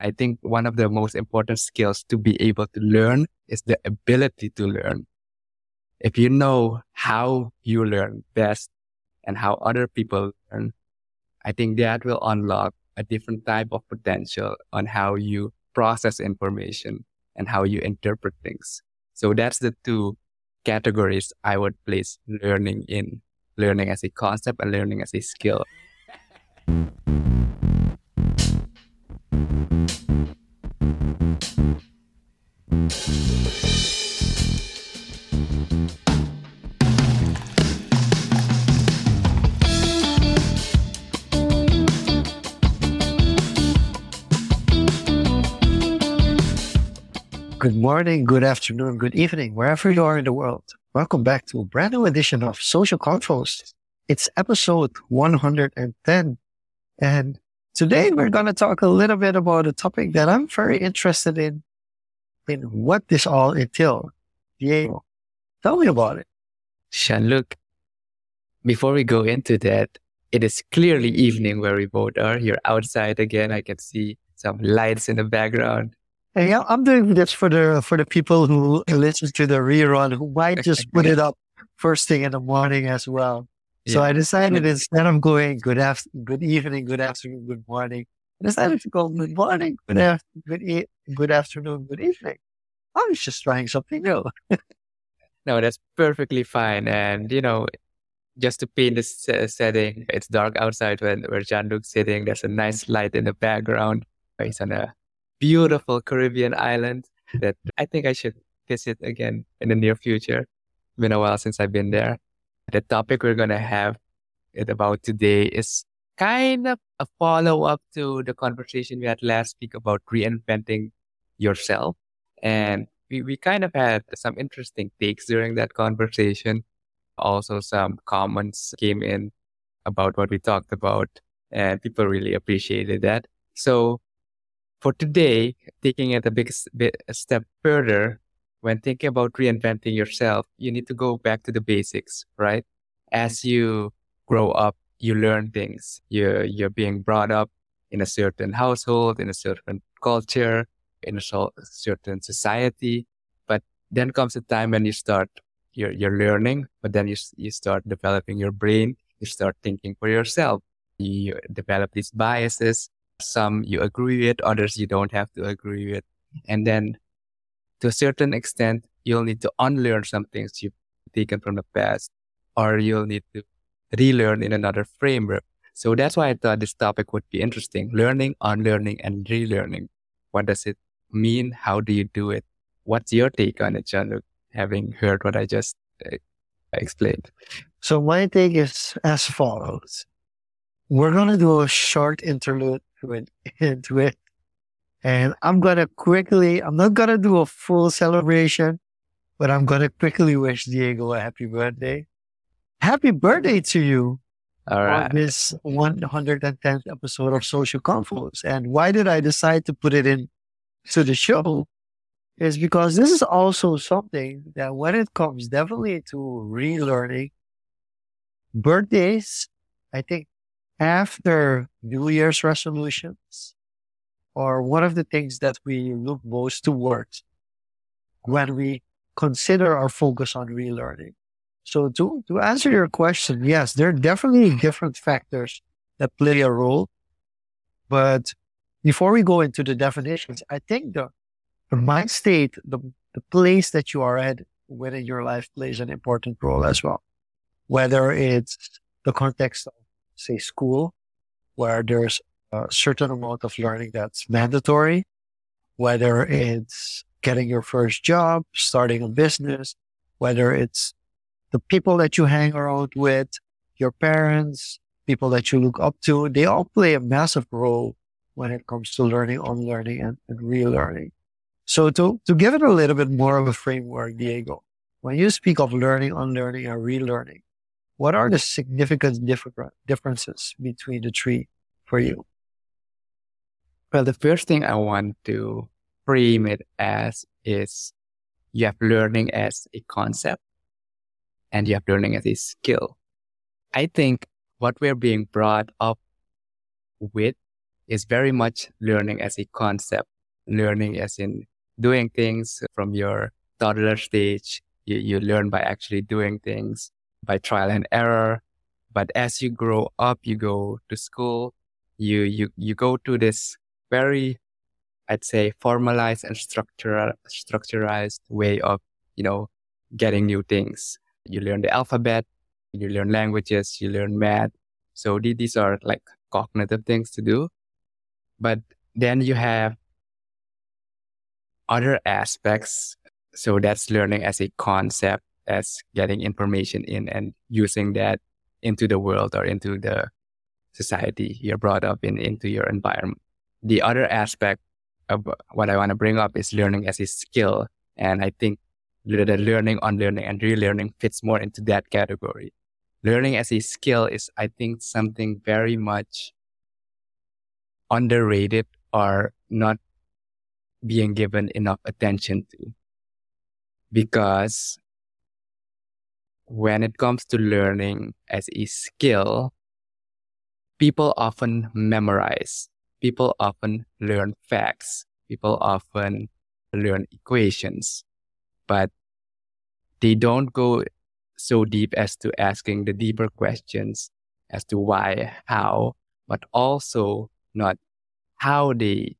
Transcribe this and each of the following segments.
I think one of the most important skills to be able to learn is the ability to learn. If you know how you learn best and how other people learn, I think that will unlock a different type of potential on how you process information and how you interpret things. So that's the two categories I would place learning in learning as a concept and learning as a skill. Good morning, good afternoon, good evening, wherever you are in the world. Welcome back to a brand new edition of Social Confoes. It's episode 110. And today we're going to talk a little bit about a topic that I'm very interested in, what this all entails. Diego, tell me about it. Jean-Luc, before we go into that, it is clearly evening where we both are. You're outside again. I can see some lights in the background. Hey, I'm doing this for the for the people who listen to the rerun who might just put it up first thing in the morning as well. So yeah. I decided instead of going good after, good evening, good afternoon, good morning, decided to go good morning, good afternoon, good, e- good afternoon, good evening. I was just trying something new. no, that's perfectly fine. And you know, just to paint this uh, setting, it's dark outside when where Jean-Luc's sitting. There's a nice light in the background. He's on a beautiful Caribbean island that I think I should visit again in the near future. It's Been a while since I've been there. The topic we're going to have it about today is kind of a follow up to the conversation we had last week about reinventing yourself. And we, we kind of had some interesting takes during that conversation. Also, some comments came in about what we talked about, and people really appreciated that. So, for today, taking it a big bit a step further, when thinking about reinventing yourself, you need to go back to the basics, right? As you grow up, you learn things. You're, you're being brought up in a certain household, in a certain culture, in a certain society. But then comes a time when you start, you're, you're learning, but then you, you start developing your brain. You start thinking for yourself. You develop these biases some you agree with, others you don't have to agree with. And then to a certain extent, you'll need to unlearn some things you've taken from the past, or you'll need to relearn in another framework. So that's why I thought this topic would be interesting. Learning, unlearning, and relearning. What does it mean? How do you do it? What's your take on it, John, having heard what I just uh, explained? So my take is as follows. We're going to do a short interlude into it. And I'm going to quickly, I'm not going to do a full celebration, but I'm going to quickly wish Diego a happy birthday. Happy birthday to you. All right. On this 110th episode of Social Confoes. And why did I decide to put it in to the show? Is because this is also something that when it comes definitely to relearning, birthdays, I think after New Year's resolutions are one of the things that we look most towards when we consider our focus on relearning. So to, to answer your question, yes, there are definitely different factors that play a role. But before we go into the definitions, I think the, the mind state, the, the place that you are at within your life plays an important role as well. Whether it's the context of say school, where there's a certain amount of learning that's mandatory, whether it's getting your first job, starting a business, whether it's the people that you hang around with, your parents, people that you look up to, they all play a massive role when it comes to learning, unlearning, and, and relearning. So to, to give it a little bit more of a framework, Diego, when you speak of learning, unlearning, and relearning, what are the significant differences between the three for you? Well, the first thing I want to frame it as is you have learning as a concept and you have learning as a skill. I think what we're being brought up with is very much learning as a concept, learning as in doing things from your toddler stage. You, you learn by actually doing things by trial and error. But as you grow up, you go to school, you, you, you go to this very, I'd say, formalized and structural, structurized way of, you know, getting new things. You learn the alphabet, you learn languages, you learn math. So these are like cognitive things to do. But then you have other aspects. So that's learning as a concept, as getting information in and using that into the world or into the society you're brought up in, into your environment. The other aspect of what I want to bring up is learning as a skill. And I think the learning, unlearning, and relearning fits more into that category. Learning as a skill is, I think, something very much underrated or not being given enough attention to. Because when it comes to learning as a skill, people often memorize, people often learn facts, people often learn equations, but they don't go so deep as to asking the deeper questions as to why, how, but also not how they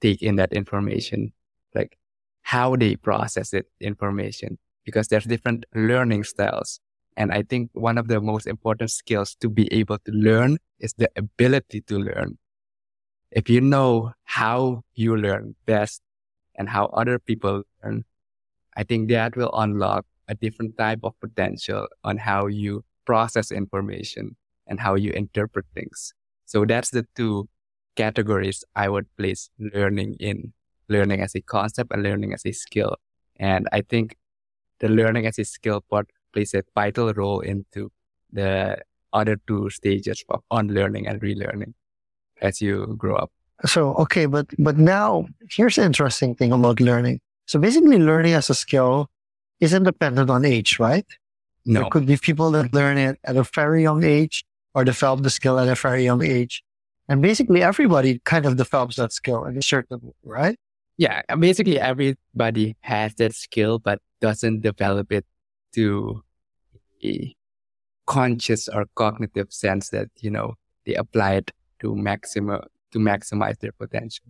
take in that information, like how they process it information, because there's different learning styles. And I think one of the most important skills to be able to learn is the ability to learn. If you know how you learn best and how other people learn, I think that will unlock a different type of potential on how you process information and how you interpret things. So that's the two categories I would place learning in learning as a concept and learning as a skill. And I think the learning as a skill part plays a vital role into the other two stages of unlearning and relearning as you grow up. So, okay, but, but now here's the interesting thing about learning. So basically learning as a skill isn't dependent on age, right? No. There could be people that learn it at a very young age or develop the skill at a very young age. And basically everybody kind of develops that skill in a certain way, right? Yeah. Basically everybody has that skill, but doesn't develop it to a conscious or cognitive sense that, you know, they apply it to maximum, to maximize their potential.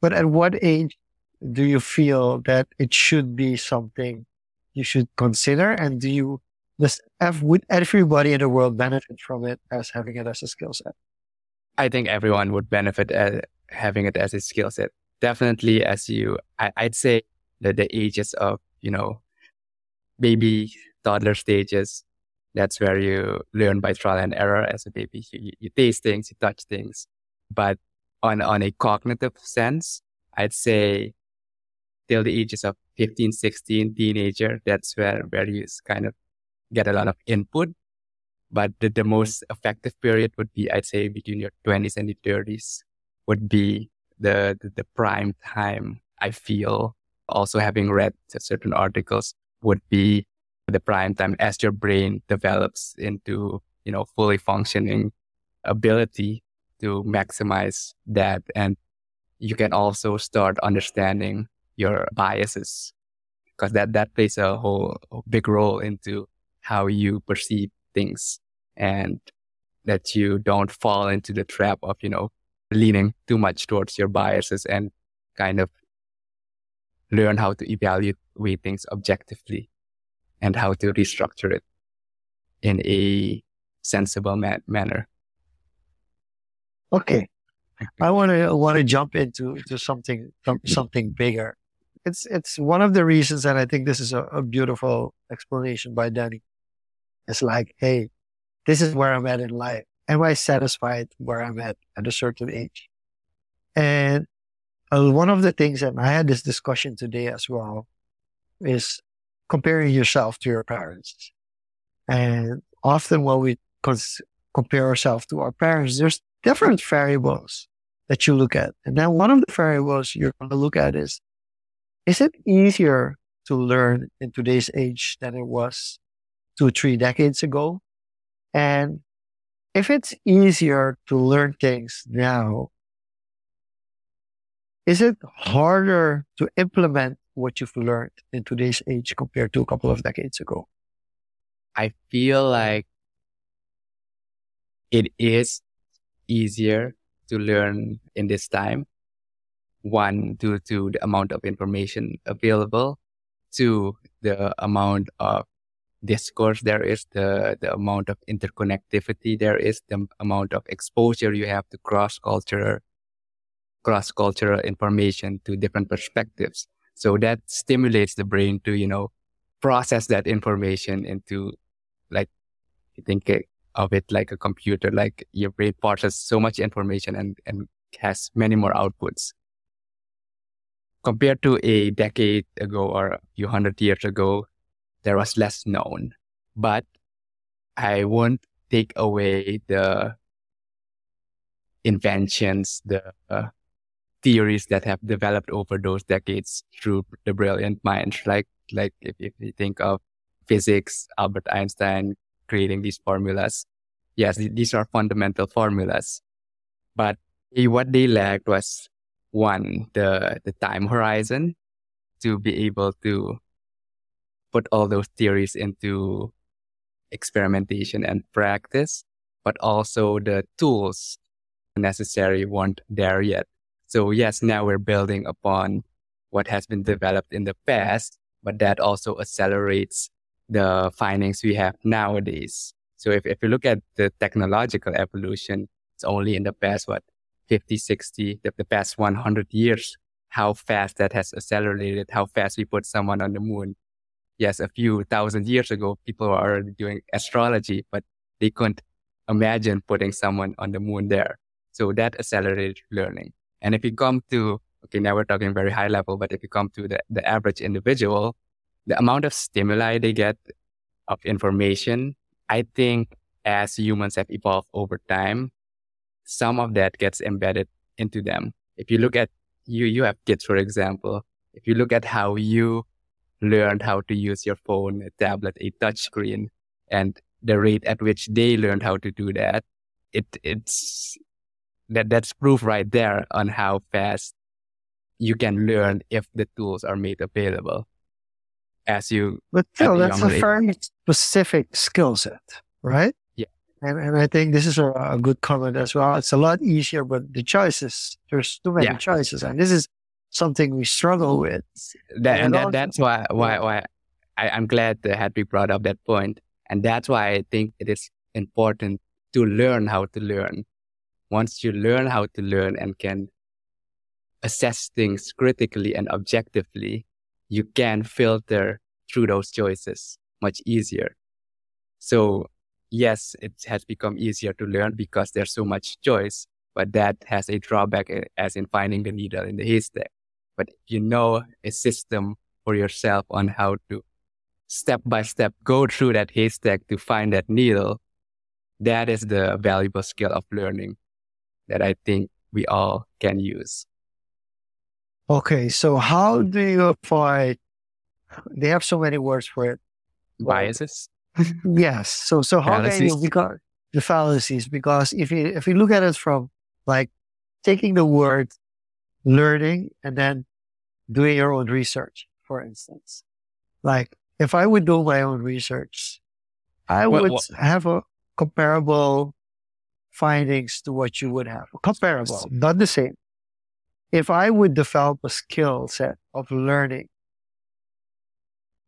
But at what age do you feel that it should be something you should consider? And do you, does would everybody in the world benefit from it as having it as a skill set? I think everyone would benefit as having it as a skill set. Definitely, as you, I, would say that the ages of, you know, baby, toddler stages, that's where you learn by trial and error as a baby. You, you taste things, you touch things. But on, on a cognitive sense, I'd say till the ages of 15, 16, teenager, that's where, where you kind of get a lot of input but the, the most effective period would be, I'd say, between your 20s and your 30s would be the, the, the prime time. I feel also having read certain articles would be the prime time as your brain develops into, you know, fully functioning ability to maximize that. And you can also start understanding your biases because that, that plays a whole a big role into how you perceive things and that you don't fall into the trap of, you know, leaning too much towards your biases and kind of learn how to evaluate things objectively and how to restructure it in a sensible ma- manner. Okay. I want to want to jump into to something something bigger. It's it's one of the reasons and I think this is a, a beautiful explanation by Danny. It's like, hey, this is where I'm at in life. Am I satisfied where I'm at at a certain age? And uh, one of the things, and I had this discussion today as well, is comparing yourself to your parents. And often when we cons- compare ourselves to our parents, there's different variables that you look at. And then one of the variables you're going to look at is, is it easier to learn in today's age than it was two, three decades ago? And if it's easier to learn things now, is it harder to implement what you've learned in today's age compared to a couple of decades ago? I feel like it is easier to learn in this time. One, due to the amount of information available. Two, the amount of discourse there is, the, the amount of interconnectivity there is, the amount of exposure you have to cross cultural, cross cultural information to different perspectives. So that stimulates the brain to, you know, process that information into like, you think of it like a computer, like your brain processes so much information and, and has many more outputs. Compared to a decade ago or a few hundred years ago, there was less known. But I won't take away the inventions, the uh, theories that have developed over those decades through the brilliant minds. Like, like if, if you think of physics, Albert Einstein creating these formulas. Yes, these are fundamental formulas, but what they lacked was one, the, the time horizon to be able to put all those theories into experimentation and practice, but also the tools necessary weren't there yet. So yes, now we're building upon what has been developed in the past, but that also accelerates the findings we have nowadays. So if, if you look at the technological evolution, it's only in the past, what, 50, 60, the, the past 100 years, how fast that has accelerated, how fast we put someone on the moon. Yes, a few thousand years ago, people were already doing astrology, but they couldn't imagine putting someone on the moon there. So that accelerated learning. And if you come to, okay, now we're talking very high level, but if you come to the, the average individual, the amount of stimuli they get of information, I think as humans have evolved over time, some of that gets embedded into them. If you look at you, you have kids, for example. If you look at how you learned how to use your phone, a tablet, a touchscreen, and the rate at which they learned how to do that, it it's that that's proof right there on how fast you can learn if the tools are made available as you. But still, that's a very specific skill set, right? And, and I think this is a, a, good comment as well. It's a lot easier, but the choices, there's too many yeah. choices. And this is something we struggle with. That, and, and that, that's why, why, why I, I'm glad that Hedvig brought up that point. And that's why I think it is important to learn how to learn. Once you learn how to learn and can assess things critically and objectively, you can filter through those choices much easier. So yes, it has become easier to learn because there's so much choice, but that has a drawback eh, as in finding the needle in the haystack. But you know a system for yourself on how to step by step go through that haystack to find that needle. That is the valuable skill of learning that I think we all can use. Okay, so how do you apply? They have so many words for it. Biases. Yes. So so how you because the fallacies? Because if you if you look at it from like taking the word learning and then doing your own research, for instance, like if I would do my own research, I would what? have a comparable findings to what you would have. Comparable, not the same if I would develop a skill set of learning,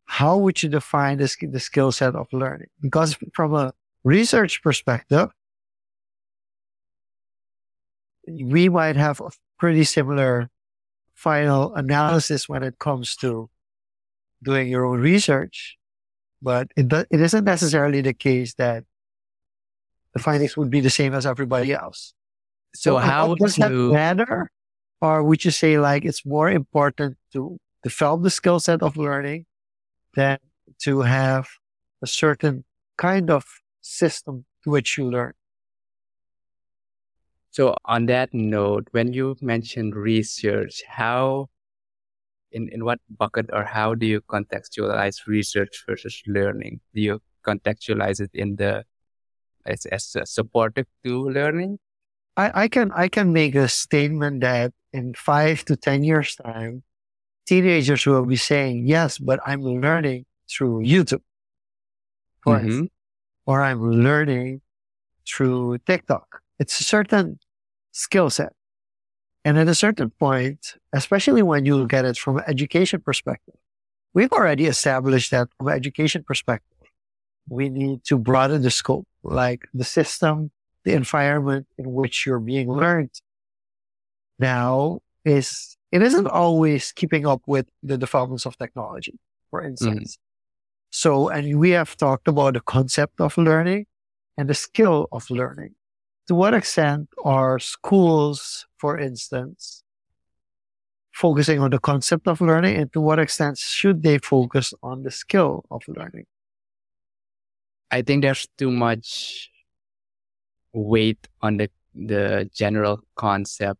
how would you define this, the skill set of learning? Because from a research perspective, we might have a pretty similar final analysis when it comes to doing your own research, but it, it isn't necessarily the case that the findings would be the same as everybody else. So, so how does that matter? Or would you say like it's more important to develop the skill set of learning than to have a certain kind of system to which you learn? So on that note, when you mentioned research, how in, in what bucket or how do you contextualize research versus learning? Do you contextualize it in the as, as supportive to learning? I, I can I can make a statement that in five to ten years time, teenagers will be saying, yes, but I'm learning through YouTube, for Mhm. or I'm learning through TikTok. It's a certain skill set. And at a certain point, especially when you look at it from an education perspective, we've already established that from an education perspective, we need to broaden the scope, like the system, the environment in which you're being learned now is, it isn't always keeping up with the developments of technology, for mm-hmm. instance. So, and we have talked about the concept of learning and the skill of learning. To what extent are schools, for instance, focusing on the concept of learning and to what extent should they focus on the skill of learning? I think there's too much weight on the the general concept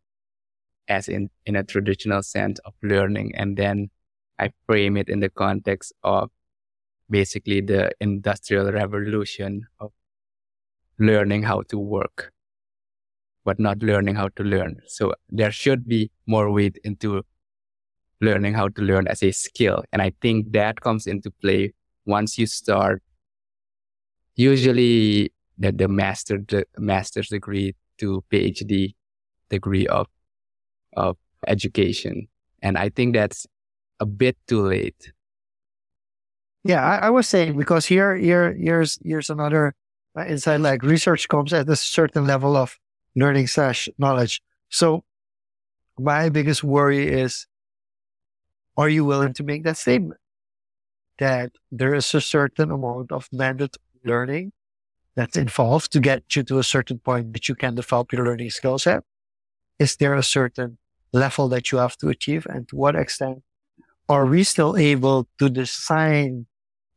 as in in a traditional sense of learning and then I frame it in the context of basically the industrial revolution of learning how to work but not learning how to learn. So there should be more weight into learning how to learn as a skill and I think that comes into play once you start usually the, the master the master's degree to PhD degree of of education. And I think that's a bit too late. Yeah, I, I was saying because here, here, here's here's another uh, insight. Like research comes at a certain level of learning slash knowledge. So my biggest worry is, are you willing to make that statement that there is a certain amount of mandatory learning that's involved to get you to a certain point that you can develop your learning skill set? Is there a certain level that you have to achieve, and to what extent are we still able to design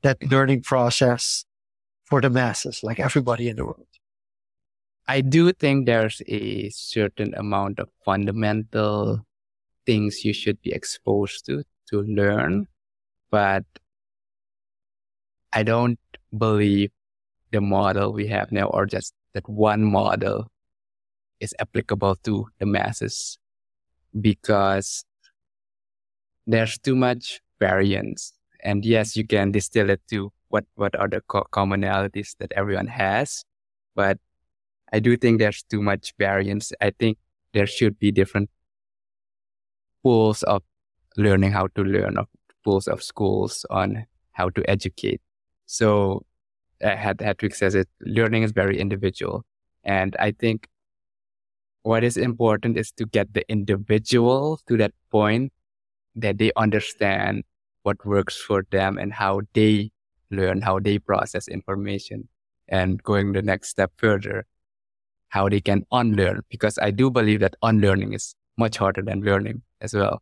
that learning process for the masses, like everybody in the world? I do think there's a certain amount of fundamental things you should be exposed to to learn, but I don't believe the model we have now or just that one model is applicable to the masses because there's too much variance. And yes, you can distill it to what, what are the co- commonalities that everyone has, but I do think there's too much variance. I think there should be different pools of learning how to learn, of pools of schools on how to educate. So uh, Hattrick says it, learning is very individual. And I think what is important is to get the individual to that point that they understand what works for them and how they learn, how they process information and going the next step further, how they can unlearn. Because I do believe that unlearning is much harder than learning as well.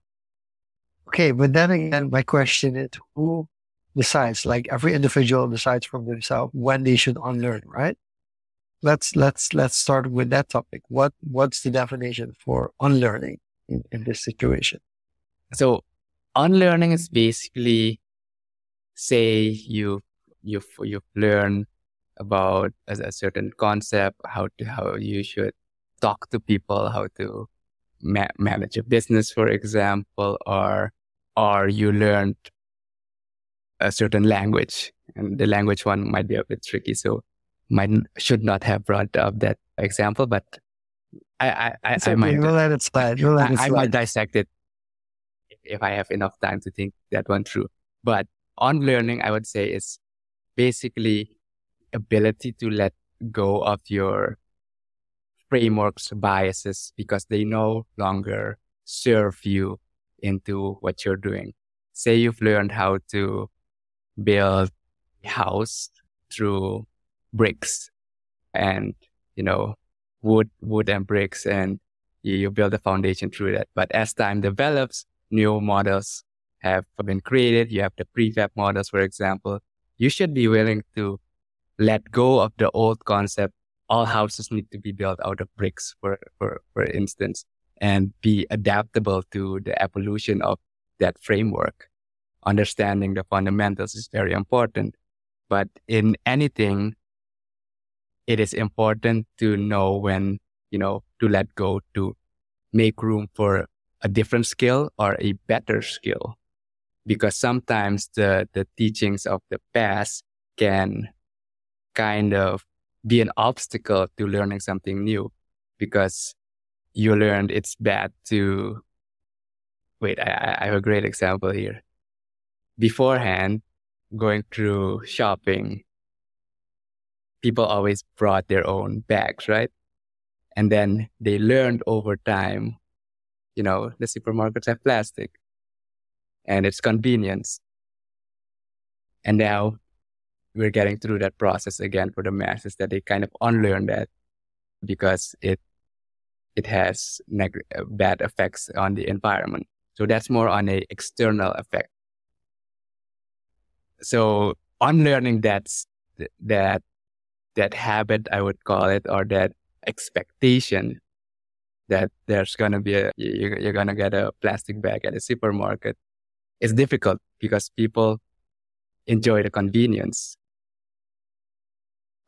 Okay, but then again, my question is who decides? Like every individual decides from themselves when they should unlearn, right? Let's let's let's start with that topic. What what's the definition for unlearning in, in this situation? So unlearning is basically say you you you learn about a, a certain concept, how to how you should talk to people, how to ma- manage a business, for example, or or you learned a certain language, and the language one might be a bit tricky, so might should not have brought up that example, but I I, I, It's I might we'll let it slide. We'll let I, it I slide. might dissect it if, if I have enough time to think that one through. But unlearning, I would say is basically ability to let go of your frameworks, biases, because they no longer serve you into what you're doing. Say you've learned how to build a house through bricks and, you know, wood, wood and bricks and you, you build a foundation through that. But as time develops, new models have been created. You have the prefab models, for example. You should be willing to let go of the old concept. All houses need to be built out of bricks, for, for, for instance, and be adaptable to the evolution of that framework. Understanding the fundamentals is very important. But in anything, it is important to know when, you know, to let go to make room for a different skill or a better skill. Because sometimes the, the teachings of the past can kind of be an obstacle to learning something new because you learned it's bad to wait I, I have a great example here beforehand going through shopping people always brought their own bags right and then they learned over time you know the supermarkets have plastic and it's convenience and now we're getting through that process again for the masses that they kind of unlearn that because it it has neg- bad effects on the environment. So that's more on a external effect. So unlearning that that that habit, I would call it, or that expectation that there's gonna be a you're, you're gonna get a plastic bag at a supermarket It's difficult because people enjoy the convenience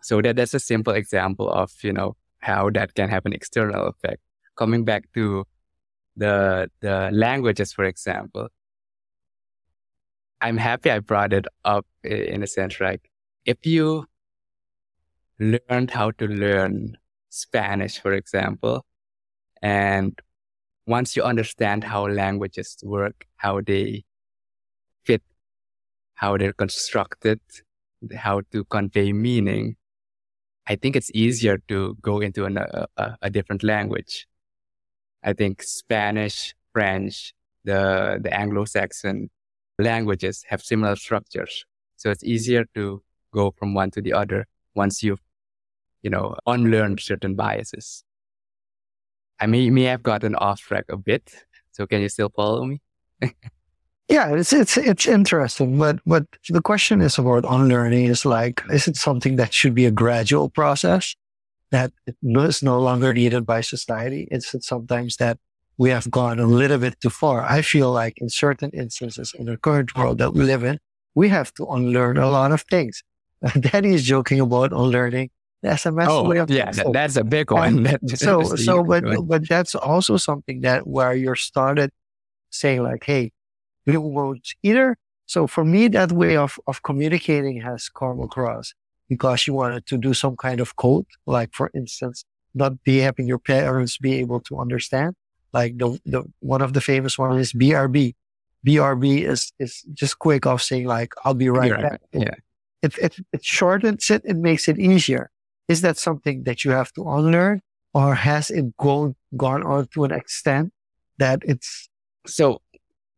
so that that's a simple example of you know how that can have an external effect. Coming back to the the languages, for example, I'm happy I brought it up in a sense, right? If you learned how to learn Spanish, for example, and once you understand how languages work, how they fit, how they're constructed, how to convey meaning, I think it's easier to go into an, a, a different language. I think Spanish, French, the, the Anglo-Saxon languages have similar structures. So it's easier to go from one to the other once you've, you know, unlearned certain biases. I may, may have gotten off track a bit. So can you still follow me? Yeah, it's it's it's interesting, but but the question is about unlearning. Is like, is it something that should be a gradual process that is no longer needed by society? Is it sometimes that we have gone a little bit too far? I feel like in certain instances in the current world that we live in, we have to unlearn a lot of things. Danny is joking about unlearning the SMS oh, way of yeah, that, that's a big one. so so, but but that's also something that where you're started saying like, hey we won't either. So for me, that way of, of communicating has come across because you wanted to do some kind of code, like for instance, not be having your parents be able to understand. Like the, the one of the famous one is BRB. BRB is is just quick of saying like I'll be right back. Yeah. It, it it shortens it, it makes it easier. Is that something that you have to unlearn or has it gone gone on to an extent that it's so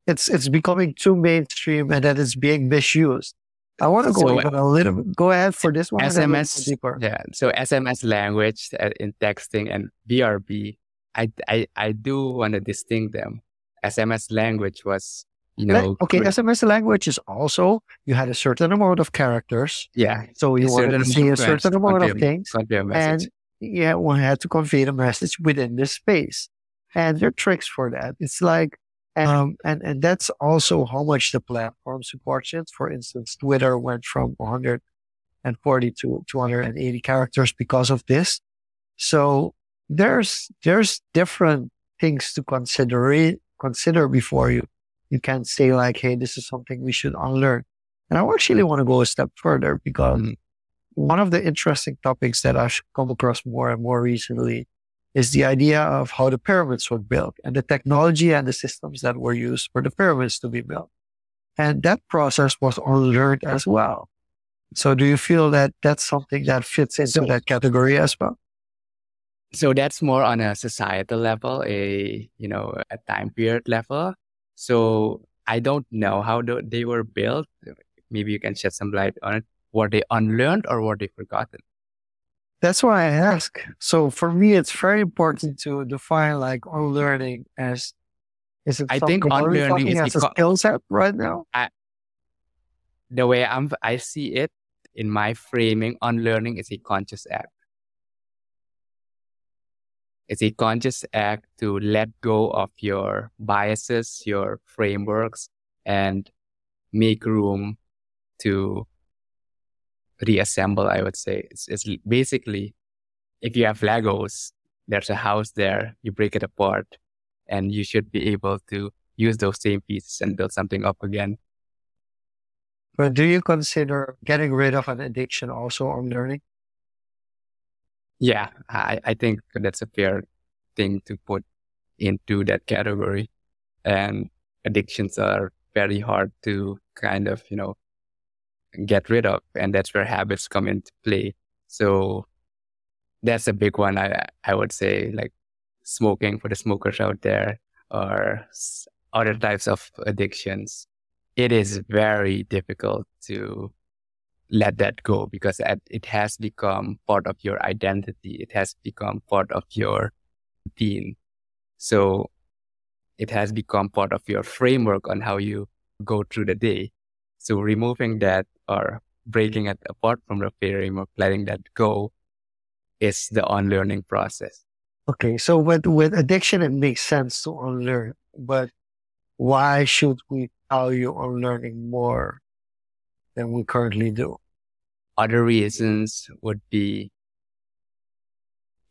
it's it's becoming too mainstream and that it's being misused. I want to go so, even a little bit. Go ahead for this one. SMS, yeah. So SMS language uh, in texting and BRB, I I I do want to distinct them. SMS language was you know okay sms language is also you had a certain amount of characters yeah so you wanted to say a certain amount of things and yeah one had to convey the message within this space and there are tricks for that it's like um, and, and that's also how much the platform supports it. For instance, Twitter went from 140 to 280 characters because of this. So there's, there's different things to consider, consider before you, you can't say like, Hey, this is something we should unlearn. And I actually want to go a step further because mm-hmm. one of the interesting topics that I've come across more and more recently is the idea of how the pyramids were built and the technology and the systems that were used for the pyramids to be built. And that process was unlearned as well. So do you feel that that's something that fits into so, that category as well? So that's more on a societal level, a, you know, a time period level. So I don't know how they were built. Maybe you can shed some light on it. Were they unlearned or were they forgotten? That's why I ask. So for me, it's very important to define like unlearning as is it I think unlearning is as a skill set right now. I, the way I'm, I see it in my framing, unlearning is a conscious act. It's a conscious act to let go of your biases, your frameworks, and make room to reassemble, I would say. It's, it's basically if you have Legos, there's a house there, you break it apart, and you should be able to use those same pieces and build something up again. But do you consider getting rid of an addiction also unlearning? Yeah, I, I think that's a fair thing to put into that category. And addictions are very hard to kind of, you know, get rid of. And that's where habits come into play. So that's a big one. I, I would say like smoking for the smokers out there or other types of addictions. It is very difficult to let that go because it has become part of your identity. It has become part of your routine. So it has become part of your framework on how you go through the day. So removing that or breaking it apart from the framework, letting that go is the unlearning process. Okay. So with, with addiction, it makes sense to unlearn, but why should we value unlearning more than we currently do? Other reasons would be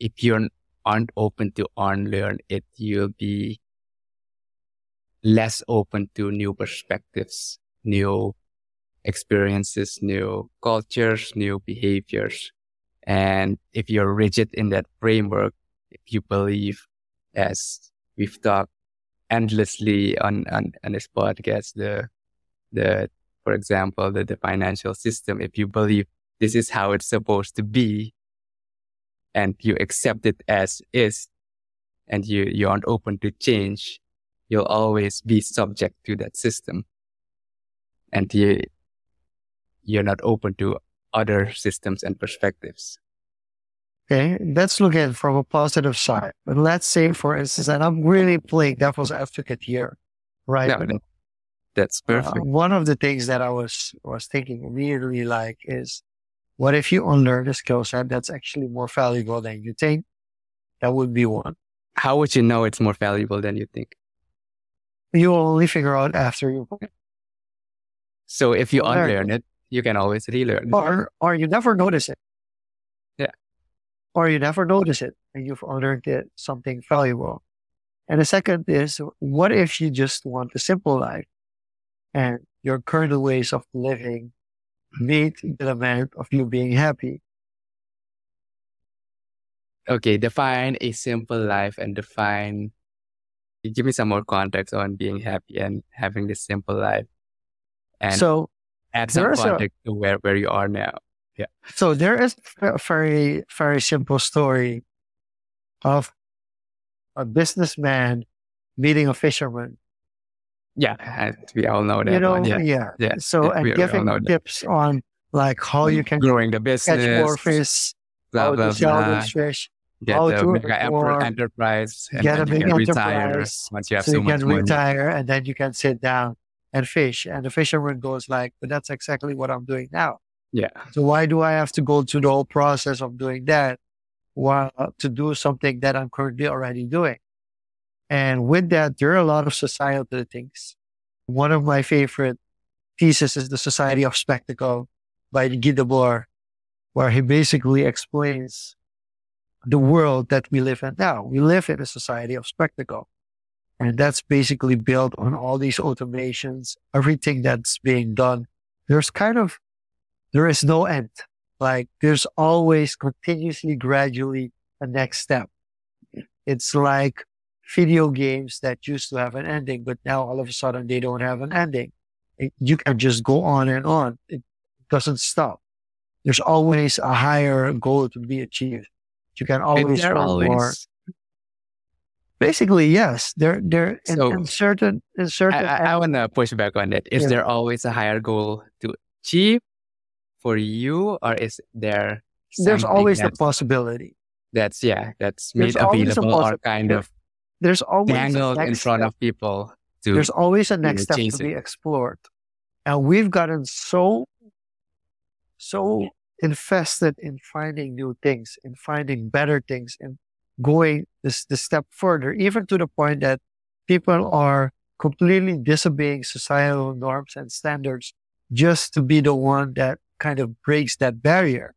if you aren't open to unlearn it, you'll be less open to new perspectives, new experiences, new cultures, new behaviors. And if you're rigid in that framework, if you believe, as we've talked endlessly on, on, on this podcast, the, the, for example, the, the financial system, if you believe this is how it's supposed to be and you accept it as is and you, you aren't open to change, you'll always be subject to that system. And you, you're not open to other systems and perspectives. Okay, let's look at it from a positive side. But let's say, for instance, and I'm really playing devil's advocate here, right? No, that's uh, perfect. Uh, one of the things that I was was thinking really like, is what if you unlearn a skill set that's actually more valuable than you think? That would be one. How would you know it's more valuable than you think? You will only figure out after you. So if you unlearn it, you can always relearn. Or, or you never notice it. Yeah. Or you never notice it and you've unlearned it something valuable. And the second is, what if you just want a simple life and your current ways of living meet the demand of you being happy? Okay, define a simple life and define, give me some more context on being happy and having this simple life. And so add some context a, to where, where you are now. Yeah. So there is a very, very simple story of a businessman meeting a fisherman. Yeah, and we all know that. You know, one. Yeah. yeah. yeah. So and giving tips that. on like how mm, you can growing the business, catch more fish, blah, how blah, to sell blah. fish, get how to mega enterprise, and get a big enterprise retire once you have so, so you much can money. retire, and then you can sit down and fish. And the fisherman goes like, but that's exactly what I'm doing now. Yeah. So why do I have to go through the whole process of doing that while to do something that I'm currently already doing? And with that, there are a lot of societal things. One of my favorite pieces is The Society of Spectacle by Guy Debord, where he basically explains the world that we live in now. We live in a society of spectacle. And that's basically built on all these automations, everything that's being done. There's kind of, there is no end. Like there's always continuously, gradually a next step. It's like video games that used to have an ending, but now all of a sudden they don't have an ending. It, you can just go on and on. It doesn't stop. There's always a higher goal to be achieved. You can always, always more Basically, yes. There, there, in, so, in certain, in certain. I, I, I want to push back on that. Is yeah. there always a higher goal to achieve for you, or is there? There's always a possibility. That's yeah. That's made available or kind of. There's always dangled in front step. of people. To, there's always a next step to be explored, and we've gotten so, so invested in finding new things, in finding better things, in going this, this step further, even to the point that people are completely disobeying societal norms and standards just to be the one that kind of breaks that barrier.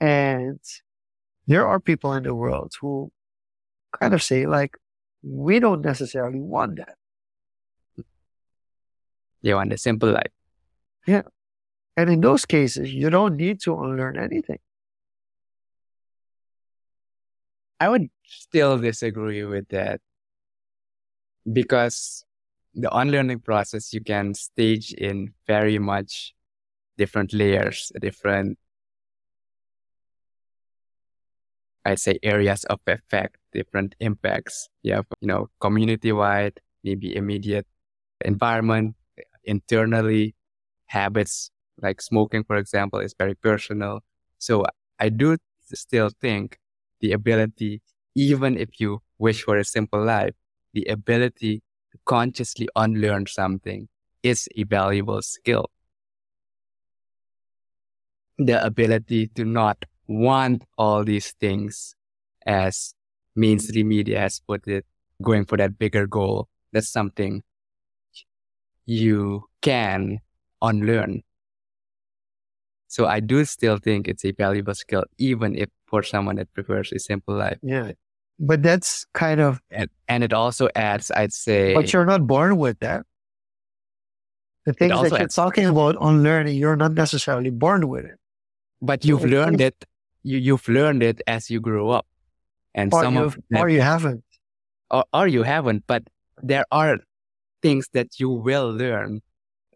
And there are people in the world who kind of say like, we don't necessarily want that. You want a simple life. Yeah. And in those cases, you don't need to unlearn anything. I would still disagree with that because the unlearning process you can stage in very much different layers, different, I'd say, areas of effect, different impacts. You have, you know, community wide, maybe immediate environment, internally, habits like smoking, for example, is very personal. So I do still think the ability, even if you wish for a simple life, the ability to consciously unlearn something is a valuable skill. The ability to not want all these things as mainstream media has put it, going for that bigger goal. That's something you can unlearn. So I do still think it's a valuable skill, even if for someone that prefers a simple life. Yeah. But that's kind of. And, and it also adds, I'd say. But you're not born with that. The things that you're adds, talking about unlearning, you're not necessarily born with it. But you've learned it. You, you've learned it as you grow up. And or some of them, or you haven't. Or, or you haven't. But there are things that you will learn,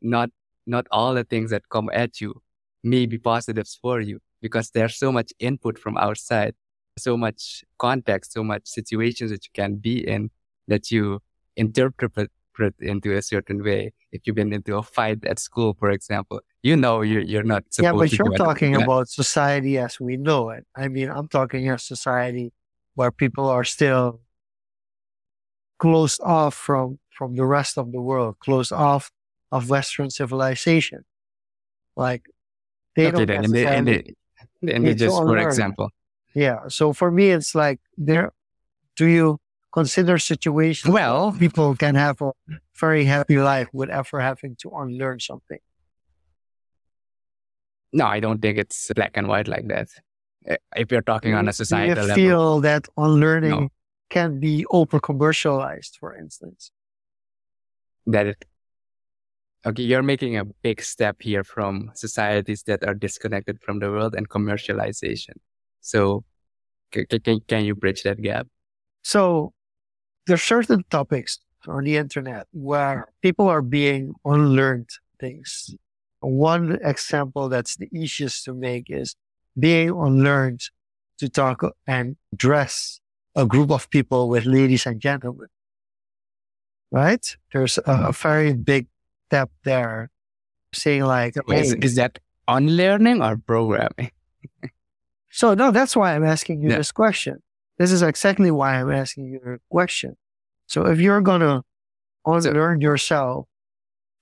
not not all the things that come at you may be positives for you because there's so much input from outside, so much context, so much situations that you can be in that you interpret into a certain way. If you've been into a fight at school, for example, you know you're, you're not Yeah, but you're talking about society as we know it. I mean, I'm talking a society where people are still closed off from, from the rest of the world, closed off of Western civilization. Like they okay, don't then, and they, just for example. Yeah. So for me, it's like there. Do you consider situations? Well, people can have a very happy life without ever having to unlearn something. No, I don't think it's black and white like that. Eh, if you're talking on a societal level, you feel that unlearning no. can be over commercialized, for instance? That it Okay, you're making a big step here from societies that are disconnected from the world and commercialization. So, can, can, can you bridge that gap? So, there are certain topics on the internet where people are being unlearned things. One example that's the easiest to make is being unlearned to talk and dress a group of people with ladies and gentlemen. Right? There's a, a very big step there saying like, hey, is, is that unlearning or programming? so no, that's why I'm asking you yeah. this question. This is exactly why I'm asking you the question. So if you're going to unlearn so, yourself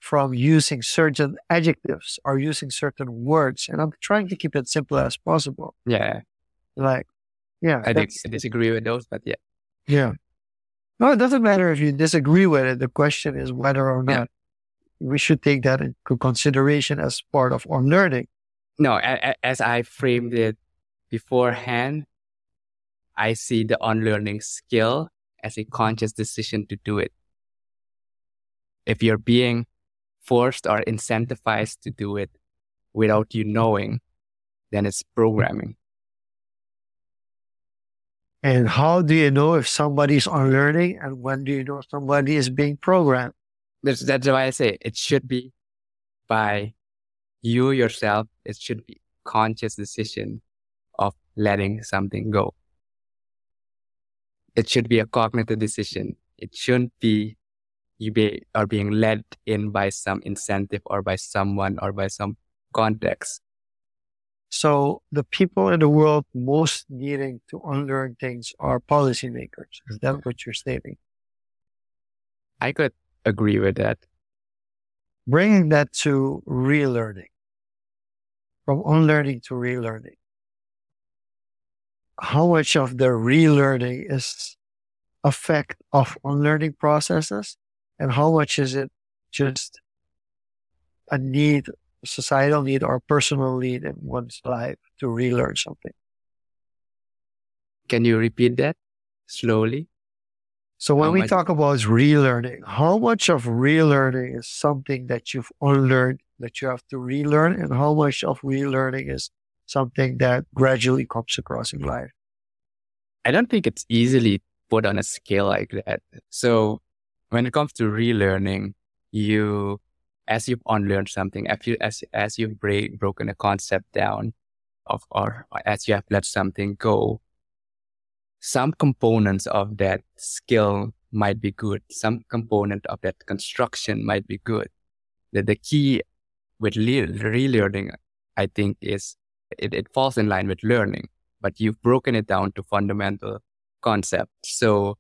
from using certain adjectives or using certain words, and I'm trying to keep it simple as possible. Yeah. Like, yeah. I, I disagree with those, but yeah. Yeah. No, it doesn't matter if you disagree with it. The question is whether or not we should take that into consideration as part of our learning. No, as I framed it beforehand, I see the unlearning skill as a conscious decision to do it. If you're being forced or incentivized to do it without you knowing, then it's programming. And how do you know if somebody's unlearning and when do you know somebody is being programmed? That's, that's why I say it should be by you yourself. It should be conscious decision of letting something go. It should be a cognitive decision. It shouldn't be you be are being led in by some incentive or by someone or by some context. So the people in the world most needing to unlearn things are policymakers. Is that what you're stating? I could agree with that. Bringing that to relearning, from unlearning to relearning. How much of the relearning is effect of unlearning processes, and how much is it just a need societal need or personal need in one's life to relearn something. Can you repeat that slowly? So when How we much- talk about relearning, how much of relearning is something that you've unlearned that you have to relearn, and how much of relearning is something that gradually comes across in life? I don't think it's easily put on a scale like that. So when it comes to relearning, you, as you've unlearned something, as you, as, as you've break, broken a concept down of, or as you have let something go, some components of that skill might be good. Some component of that construction might be good. The, the key with le- relearning, I think, is it, it falls in line with learning but you've broken it down to fundamental concepts. So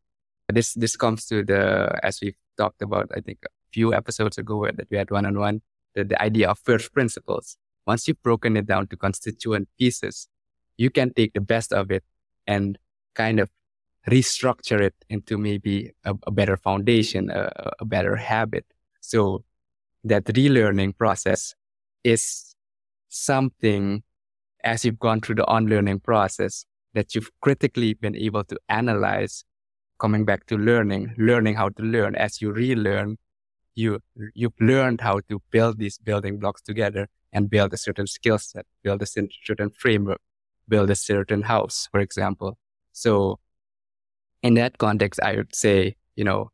this this comes to the as we've talked about, I think a few episodes ago that we had one on one, the, the idea of first principles. Once you've broken it down to constituent pieces, you can take the best of it and kind of restructure it into maybe a, a better foundation, a, a better habit. So that relearning process is something as you've gone through the unlearning process that you've critically been able to analyze coming back to learning learning how to learn. As you relearn you you've learned how to build these building blocks together and build a certain skill set build a certain framework build a certain house for example. So in that context i would say you know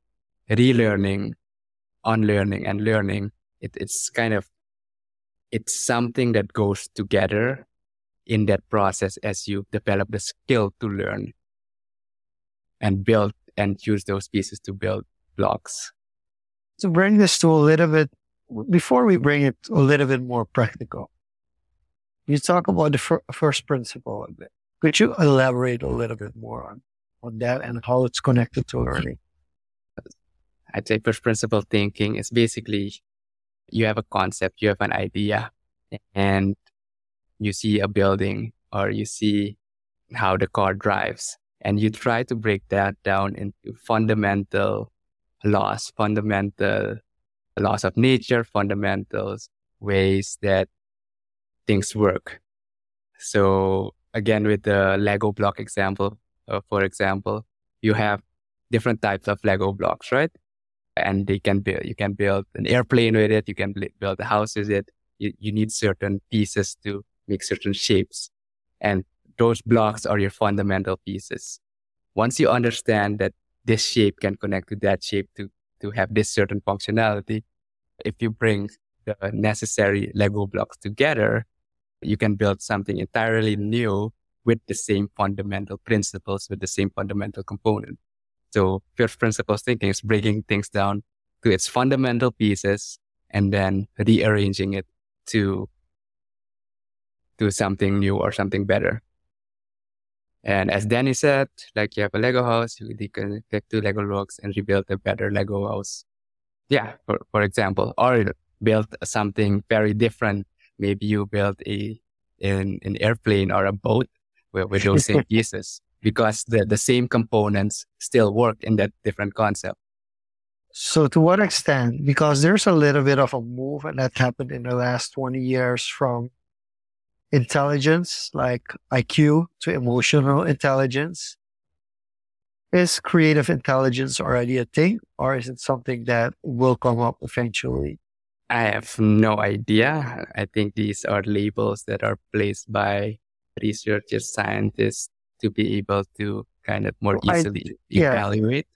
relearning unlearning and learning it, it's kind of it's something that goes together in that process as you develop the skill to learn and build and use those pieces to build blocks. To bring this to a little bit, before we bring it a little bit more practical, you talk about the fir- first principle a bit. Could you elaborate a little bit more on, on that and how it's connected to learning? I'd say first principle thinking is basically you have a concept, you have an idea, and you see a building or you see how the car drives and you try to break that down into fundamental laws, fundamental laws of nature, fundamentals, ways that things work. So again, with the Lego block example, uh, for example, you have different types of Lego blocks, right? And they can build, you can build an airplane with it. You can build a house with it. You, you need certain pieces to make certain shapes. And those blocks are your fundamental pieces. Once you understand that this shape can connect to that shape to, to have this certain functionality, if you bring the necessary Lego blocks together, you can build something entirely new with the same fundamental principles, with the same fundamental component. So first principles thinking is breaking things down to its fundamental pieces and then rearranging it to do something new or something better. And as Danny said, like you have a Lego house, you can take two Lego blocks and rebuild a better Lego house. Yeah, for, for example, or build something very different. Maybe you build a an, an airplane or a boat with, with those same pieces because the, the same components still work in that different concept. So to what extent? Because there's a little bit of a move and that happened in the last 20 years from intelligence, like IQ, to emotional intelligence. Is creative intelligence already a thing, or is it something that will come up eventually? I have no idea. I think these are labels that are placed by researchers, scientists to be able to kind of more I- easily yeah. evaluate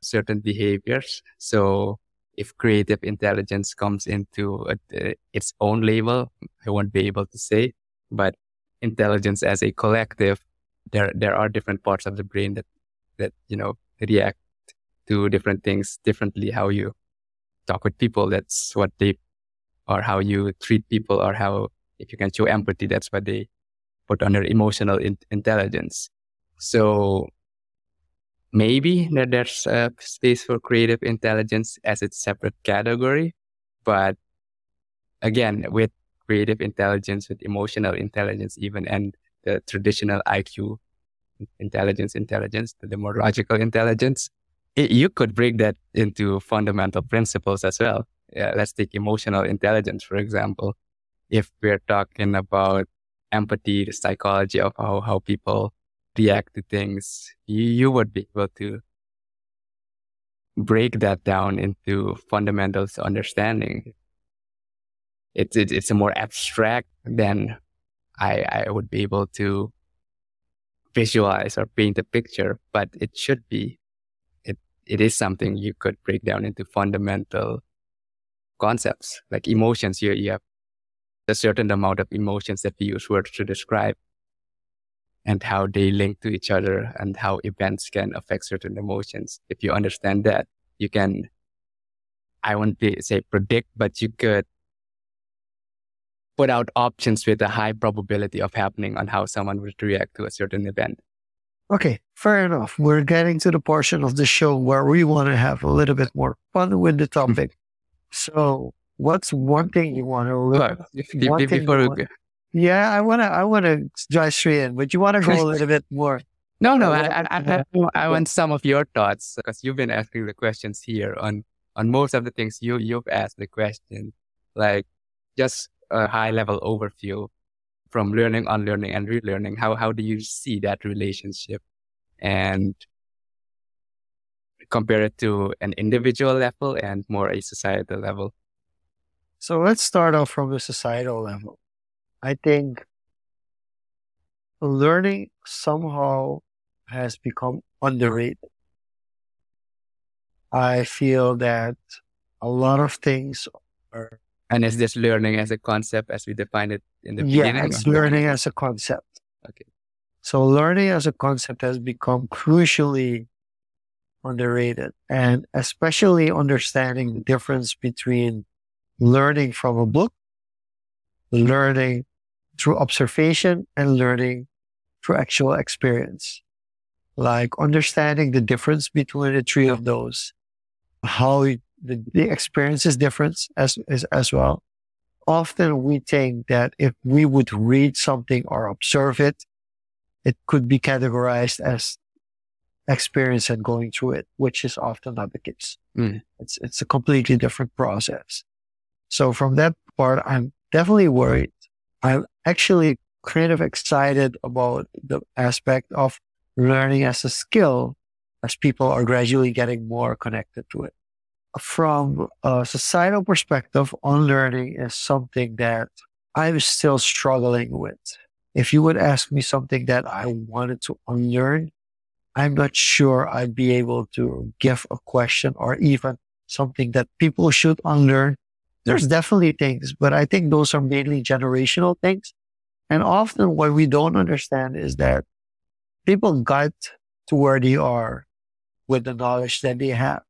certain behaviors. So if creative intelligence comes into a, its own label, I won't be able to say, but intelligence as a collective, there, there are different parts of the brain that, that, you know, react to different things differently. How you talk with people, that's what they, or how you treat people or how, if you can show empathy, that's what they put under emotional in- intelligence. So maybe that there's a space for creative intelligence as its separate category. But again, with creative intelligence, with emotional intelligence, even and the traditional IQ intelligence, intelligence, the more logical intelligence, it, you could break that into fundamental principles as well. Yeah, let's take emotional intelligence, for example. if we're talking about empathy, the psychology of how, how people react to things, you, you would be able to break that down into fundamentals understanding. It's, it's, it's a more abstract than I, I would be able to visualize or paint a picture, but it should be, it, it is something you could break down into fundamental concepts like emotions. You, you have a certain amount of emotions that we use words to describe and how they link to each other and how events can affect certain emotions. If you understand that, you can, I won't say predict, but you could put out options with a high probability of happening on how someone would react to a certain event. Okay, fair enough. We're getting to the portion of the show where we want to have a little bit more fun with the hmm. topic. so, what's one thing you want to look? Well, before we, yeah, I want to. I want to dive straight in, but you want to go a little bit more. No, no, I, I, I, I want some of your thoughts because you've been asking the questions here on on most of the things you you've asked the question, like just a high level overview from learning, unlearning, and relearning. How how do you see that relationship, and compare it to an individual level and more a societal level? So let's start off from the societal level. I think learning somehow has become underrated. I feel that a lot of things are. And is this learning as a concept as we defined it in the beginning? Yeah, it's learning as a concept. Okay. So learning as a concept has become crucially underrated and especially understanding the difference between learning from a book, learning through observation and learning through actual experience. Like understanding the difference between the three of those, how the, the experience is different as, as, as well. Often we think that if we would read something or observe it, it could be categorized as experience and going through it, which is often not the case. Mm. It's, it's a completely different process. So from that part, I'm definitely worried. I'm actually kind of excited about the aspect of learning as a skill as people are gradually getting more connected to it. From a societal perspective, unlearning is something that I'm still struggling with. If you would ask me something that I wanted to unlearn, I'm not sure I'd be able to give a question or even something that people should unlearn there's definitely things, but I think those are mainly generational things. And often what we don't understand is that people got to where they are with the knowledge that they have.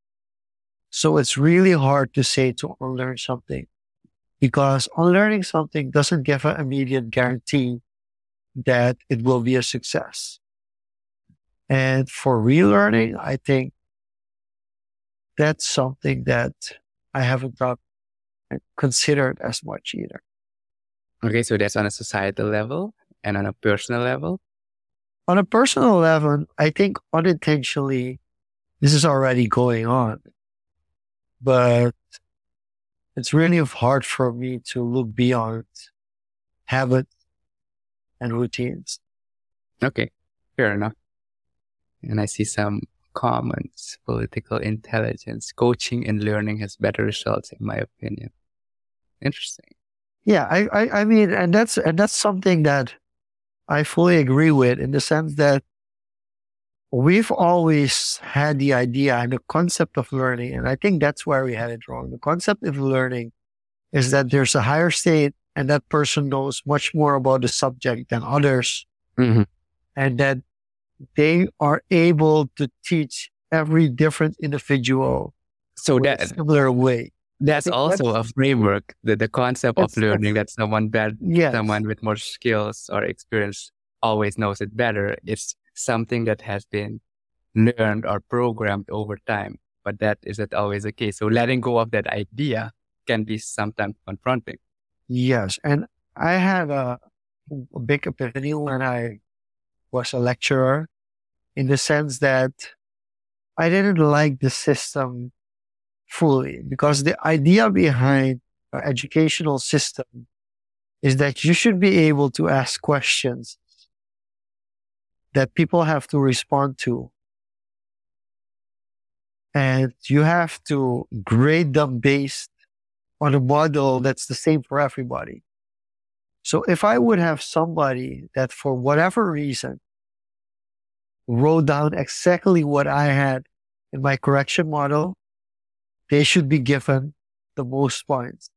So it's really hard to say to unlearn something because unlearning something doesn't give an immediate guarantee that it will be a success. And for relearning, I think that's something that I haven't thought considered as much either. Okay, so that's on a societal level and on a personal level? On a personal level, I think unintentionally this is already going on. But it's really hard for me to look beyond habits and routines. Okay, fair enough. And I see some comments. Political intelligence, coaching and learning has better results, in my opinion. Interesting. Yeah, I, I, I mean, and that's and that's something that I fully agree with in the sense that we've always had the idea and the concept of learning, and I think that's where we had it wrong. The concept of learning is that there's a higher state and that person knows much more about the subject than others. Mm-hmm. And that they are able to teach every different individual so that similar way that's also that's, a framework the, the concept of learning that someone bad yes. someone with more skills or experience always knows it better it's something that has been learned or programmed over time but that isn't always the case. So letting go of that idea can be sometimes confronting. Yes and i had a, a big epiphany when i was a lecturer in the sense that i didn't like the system fully because the idea behind educational system is that you should be able to ask questions that people have to respond to. And you have to grade them based on a model that's the same for everybody. So if I would have somebody that for whatever reason wrote down exactly what I had in my correction model, they should be given the most points,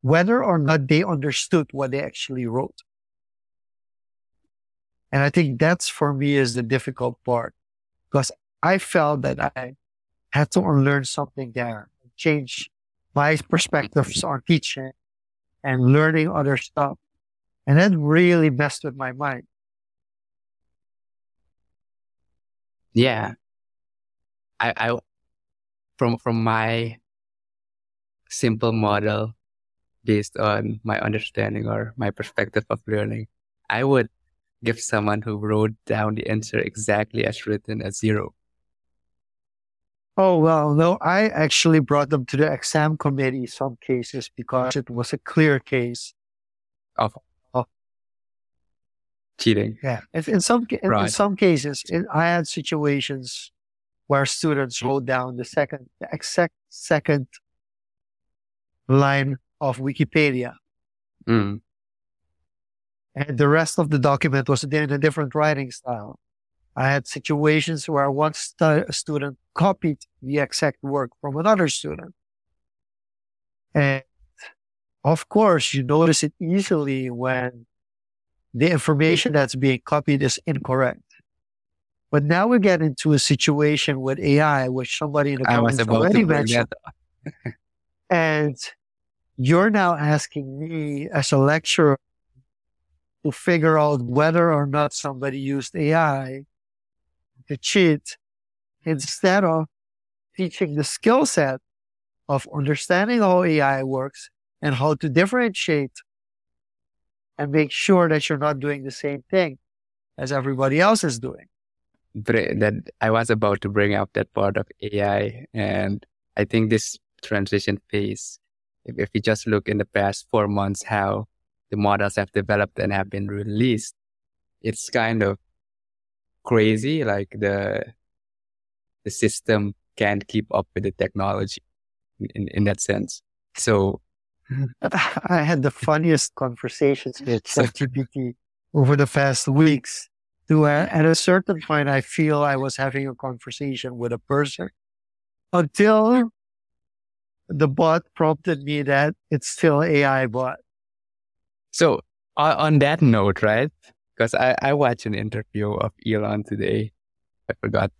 whether or not they understood what they actually wrote. And I think that's for me is the difficult part because I felt that I had to unlearn something there, change my perspectives on teaching and learning other stuff. And that really messed with my mind. Yeah. I, I from from my simple model based on my understanding or my perspective of learning, I would give someone who wrote down the answer exactly as written a zero. Oh, well, no, I actually brought them to the exam committee some cases because it was a clear case of, of cheating. Yeah. If in some, in, right. in some cases, in, I had situations where students wrote down the second, the exact second line of Wikipedia. Mm. And the rest of the document was in a different writing style. I had situations where one stu- student copied the exact work from another student. And of course, you notice it easily when the information that's being copied is incorrect. But now we get into a situation with AI, which somebody in the comments already mentioned. and you're now asking me as a lecturer to figure out whether or not somebody used AI to cheat instead of teaching the skill set of understanding how AI works and how to differentiate and make sure that you're not doing the same thing as everybody else is doing. That I was about to bring up that part of AI, and I think this transition phase, if, if you just look in the past four months, how the models have developed and have been released, it's kind of crazy. Like the the system can't keep up with the technology in, in that sense. So I had the funniest conversations with ChatGPT over the past weeks. To uh, at a certain point, I feel I was having a conversation with a person until the bot prompted me that it's still AI bot. So uh, on that note, right? Because I, I watched an interview of Elon today. I forgot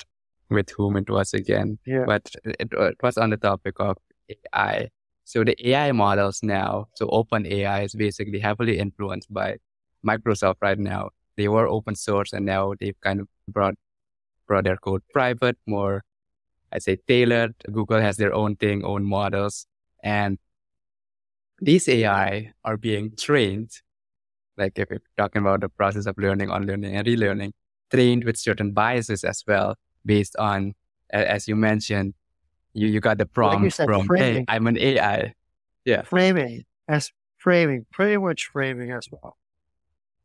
with whom it was again, yeah. but it, it was on the topic of AI. So the AI models now, so OpenAI is basically heavily influenced by Microsoft right now. They were open source and now they've kind of brought brought their code private, more I say tailored. Google has their own thing, own models. And these AI are being trained, like if you're talking about the process of learning, unlearning, and relearning, trained with certain biases as well, based on, as you mentioned, you, you got the prompt like said, from, framing. hey, I'm an AI. Yeah. Framing, as framing, pretty much framing as well.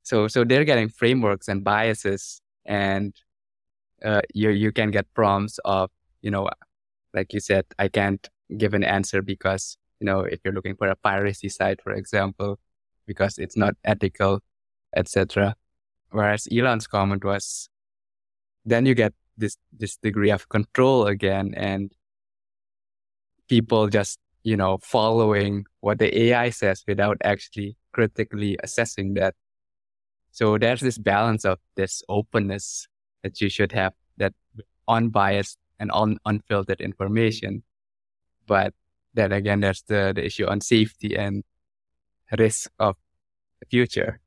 So, so they're getting frameworks and biases, and uh, you you can get prompts of, you know, like you said, I can't give an answer because you know, if you're looking for a piracy site, for example, because it's not ethical, etc. Whereas Elon's comment was, then you get this this degree of control again, and people just you know following what the AI says without actually critically assessing that. So there's this balance of this openness that you should have, that unbiased and un- unfiltered information, but then again, there's the, the issue on safety and risk of the future.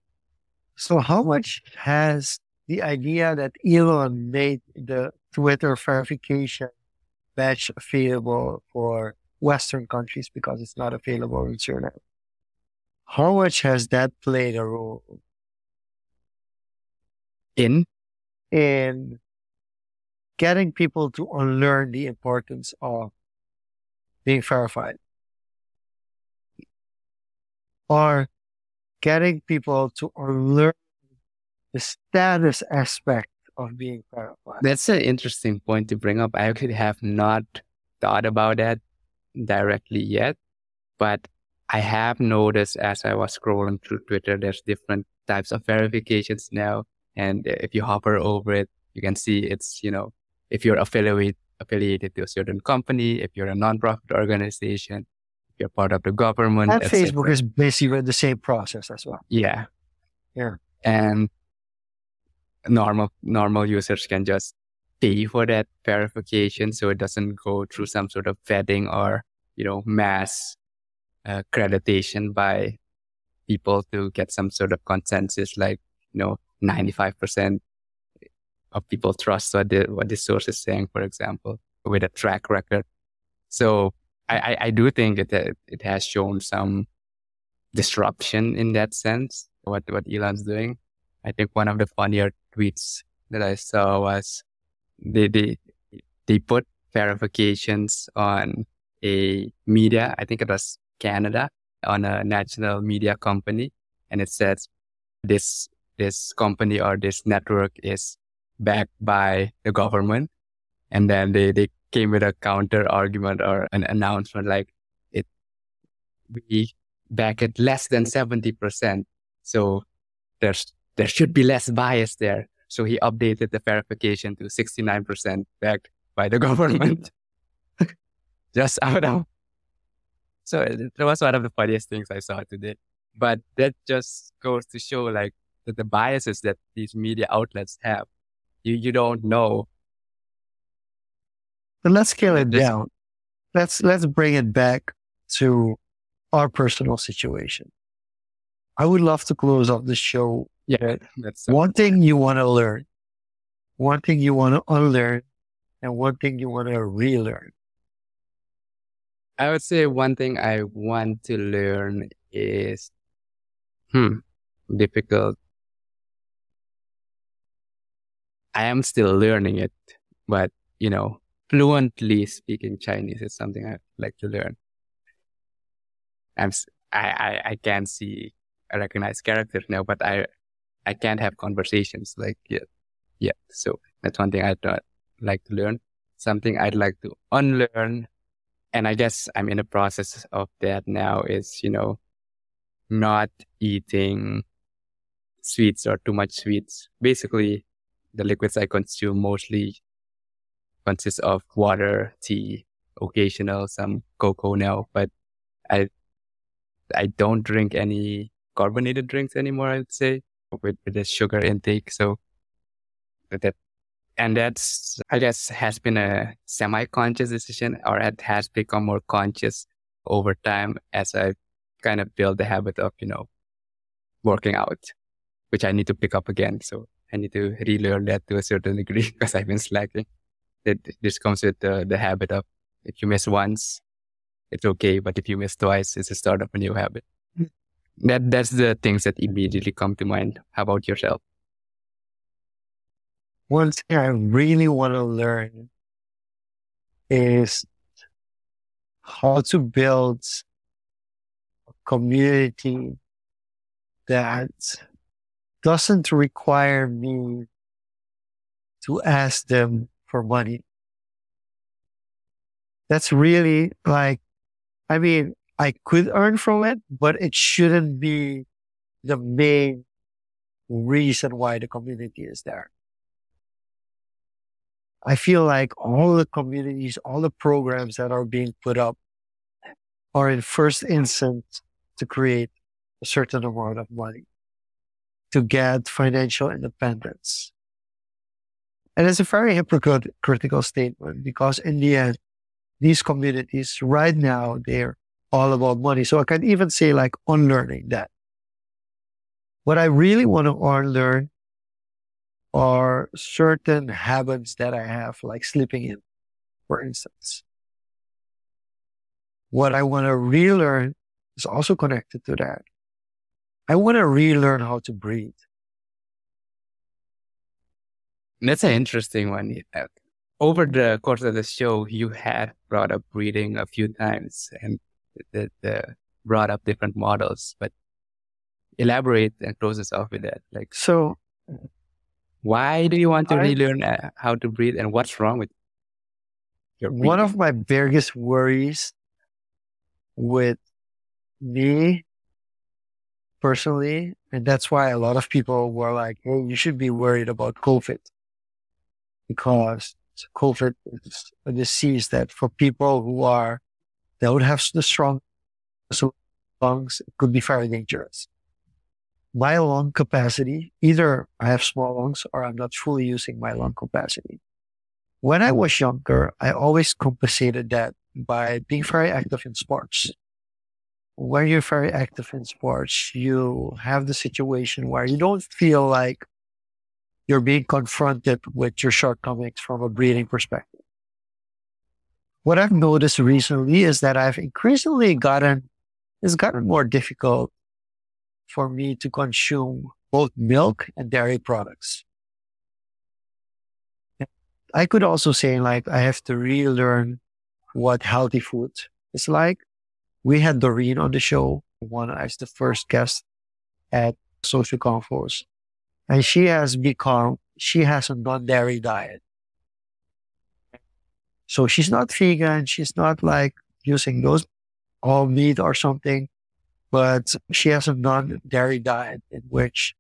So, how much has the idea that Elon made the Twitter verification badge available for Western countries because it's not available in Suriname? How much has that played a role in in getting people to unlearn the importance of being verified? Or getting people to learn the status aspect of being verified. That's an interesting point to bring up. I actually have not thought about that directly yet, but I have noticed as I was scrolling through Twitter, there's different types of verifications now. And if you hover over it, you can see it's, you know, if you're affiliated, affiliated to a certain company, if you're a nonprofit organization, if you're part of the government. And Facebook is basically the same process as well. Yeah. Yeah. And normal normal users can just pay for that verification so it doesn't go through some sort of vetting or, you know, mass uh, accreditation by people to get some sort of consensus like, you know, 95% of people trust what the, what the source is saying, for example, with a track record. So I, I, do think that it has shown some disruption in that sense, what, what Elon's doing. I think one of the funnier tweets that I saw was they, they, they put verifications on a media. I think it was Canada on a national media company. And it says this, this company or this network is backed by the government. And then they, they came with a counter argument or an announcement like it, we back it less than 70%. So there's, there should be less bias there. So he updated the verification to 69% backed by the government. Just out of so it was one of the funniest things I saw today. But that just goes to show like that the biases that these media outlets have. You you don't know. But let's scale it down. Let's let's bring it back to our personal situation. I would love to close off the show. Yeah, one thing you want to learn, one thing you want to unlearn, and one thing you want to relearn. I would say one thing I want to learn is, hmm, difficult. I am still learning it, but you know, fluently speaking Chinese is something I'd like to learn. I'm, I, I, I can't see, I recognize characters now, but I, I can't have conversations like yet, yet. So that's one thing I'd like to learn. Something I'd like to unlearn and I guess I'm in the process of that now is, you know, not eating sweets or too much sweets. Basically, the liquids I consume mostly consist of water, tea, occasional some cocoa now, but I I don't drink any carbonated drinks anymore, I would say, with, with the sugar intake. So that and that's, I guess, has been a semi conscious decision or it has become more conscious over time as I kind of build the habit of, you know, working out, which I need to pick up again. So I need to relearn that to a certain degree because I've been slacking. It, this comes with the, the habit of if you miss once, it's okay. But if you miss twice, it's a start of a new habit. Hmm. That that's the things that immediately come to mind. How about yourself? one thing I really want to learn is how to build a community that doesn't require me to ask them for money. That's really like, I mean, I could earn from it, but it shouldn't be the main reason why the community is there. I feel like all the communities, all the programs that are being put up are in first instance to create a certain amount of money to get financial independence. And it's a very hypocritical statement because in the end, these communities right now, they're all about money. So I can even say like unlearning that. What I really want to unlearn are certain habits that I have, like sleeping in, for instance. What I want to relearn is also connected to that. I want to relearn how to breathe. That's an interesting one. Over the course of the show, you had brought up breathing a few times and the, the brought up different models. But elaborate and close us off with that. Like, So why do you want to I- relearn uh, how to breathe, and what's wrong with your breathing? one of my biggest worries with me personally, and that's why a lot of people were like, "Hey, you should be worried about COVID because COVID is a disease that for people who are would have the strong lungs, it could be very dangerous." My lung capacity, either I have small lungs or I'm not fully using my lung capacity when I was younger, I always compensated that by being very active in sports. When you're very active in sports, you have the situation where you don't feel like you're being confronted with your shortcomings from a breathing perspective. What I've noticed recently is that I've increasingly gotten, it's gotten more difficult for me to consume both milk and dairy products. I could also say like I have to relearn what healthy food is like. We had Doreen on the show, one as the first guest at Social Confoes. And she has become, she has a non-dairy diet. So she's not vegan. She's not like using those all meat or something, but she has a non-dairy diet in which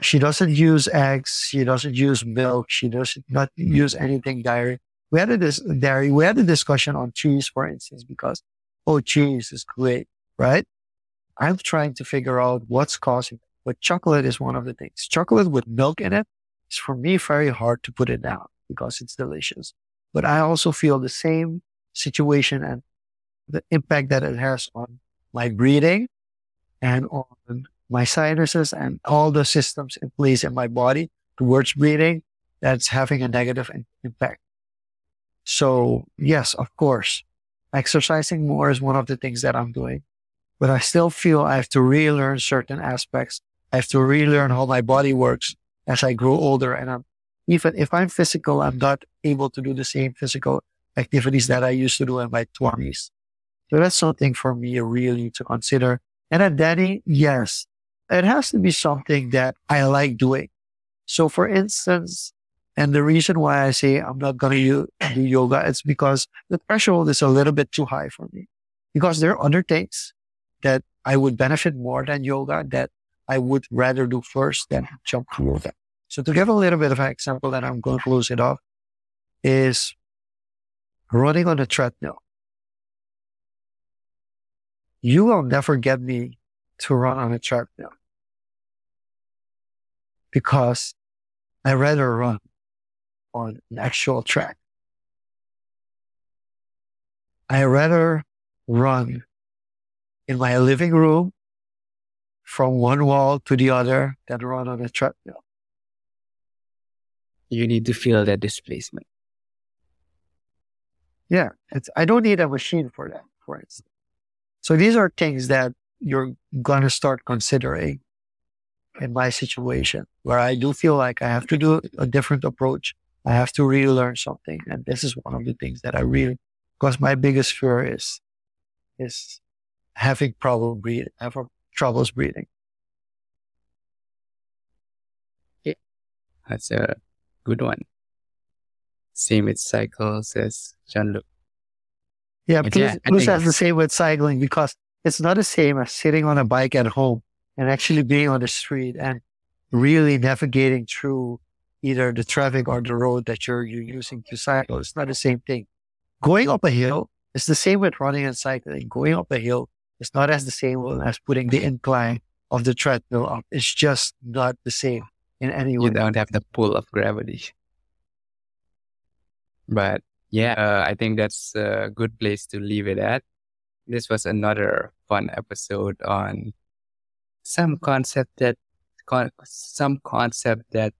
she doesn't use eggs. She doesn't use milk. She does not not use anything dairy. We had a dis- dairy. We had a discussion on cheese, for instance, because oh, cheese is great, right? I'm trying to figure out what's causing. it. But chocolate is one of the things. Chocolate with milk in it is for me very hard to put it down because it's delicious. But I also feel the same situation and the impact that it has on my breathing and on my sinuses and all the systems in place in my body towards breathing that's having a negative impact. So yes, of course, exercising more is one of the things that I'm doing, but I still feel I have to relearn certain aspects. I have to relearn how my body works as I grow older. And I'm, even if I'm physical, I'm not able to do the same physical activities that I used to do in my twenties. So that's something for me really to consider. And then Danny, yes, it has to be something that I like doing. So for instance, and the reason why I say I'm not going to do yoga, is because the threshold is a little bit too high for me because there are other things that I would benefit more than yoga that I would rather do first than jump to yoga. So to give a little bit of an example that I'm going to close it off is running on a treadmill. You will never get me to run on a treadmill because I rather run on an actual track. I rather run in my living room from one wall to the other than run on a treadmill. You need to feel that displacement. Yeah, it's, I don't need a machine for that, for instance. So these are things that you're going to start considering in my situation where I do feel like I have to do a different approach. I have to relearn something. And this is one of the things that I really, because my biggest fear is, is having problem breathing, having troubles breathing. That's a good one. Same with cycles as Jean Luc. Yeah, But yeah, plus think the same with cycling because it's not the same as sitting on a bike at home and actually being on the street and really navigating through either the traffic or the road that you're, you're using to cycle. It's not the same thing. Going up a hill is the same with running and cycling. Going up a hill is not as the same as putting the incline of the treadmill up. It's just not the same in any way. You don't have the pull of gravity. But yeah, uh, I think that's a good place to leave it at. This was another fun episode on some concept that con- some concept that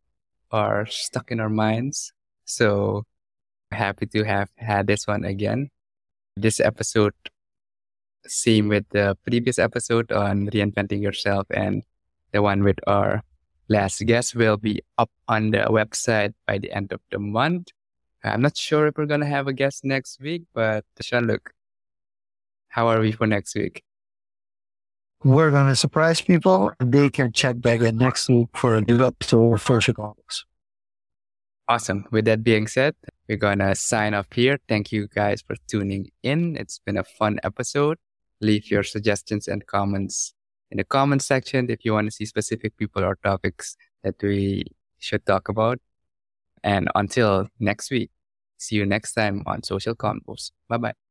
are stuck in our minds. So happy to have had this one again. This episode, same with the previous episode on reinventing yourself and the one with our last guest will be up on the website by the end of the month. I'm not sure if we're gonna have a guest next week, but Jean-Luc, how are we for next week? We're going to surprise people and they can check back in next week for a new episode of First Economics. Awesome. With that being said, we're going to sign off here. Thank you guys for tuning in. It's been a fun episode. Leave your suggestions and comments in the comment section if you want to see specific people or topics that we should talk about. And until next week, see you next time on Social Confoes. Bye bye.